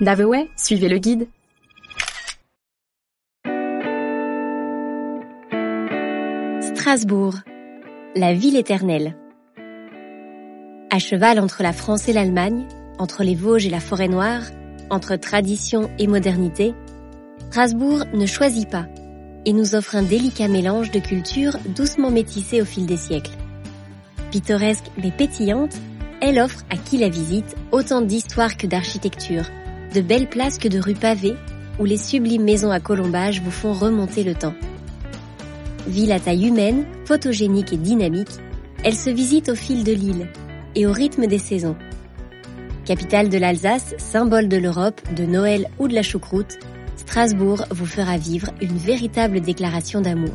Daveway, suivez le guide. Strasbourg, la ville éternelle. À cheval entre la France et l'Allemagne, entre les Vosges et la forêt noire, entre tradition et modernité, Strasbourg ne choisit pas et nous offre un délicat mélange de cultures doucement métissées au fil des siècles. Pittoresque mais pétillante, elle offre à qui la visite autant d'histoire que d'architecture, de belles places que de rues pavées où les sublimes maisons à colombage vous font remonter le temps. Ville à taille humaine, photogénique et dynamique, elle se visite au fil de l'île et au rythme des saisons. Capitale de l'Alsace, symbole de l'Europe, de Noël ou de la choucroute, Strasbourg vous fera vivre une véritable déclaration d'amour.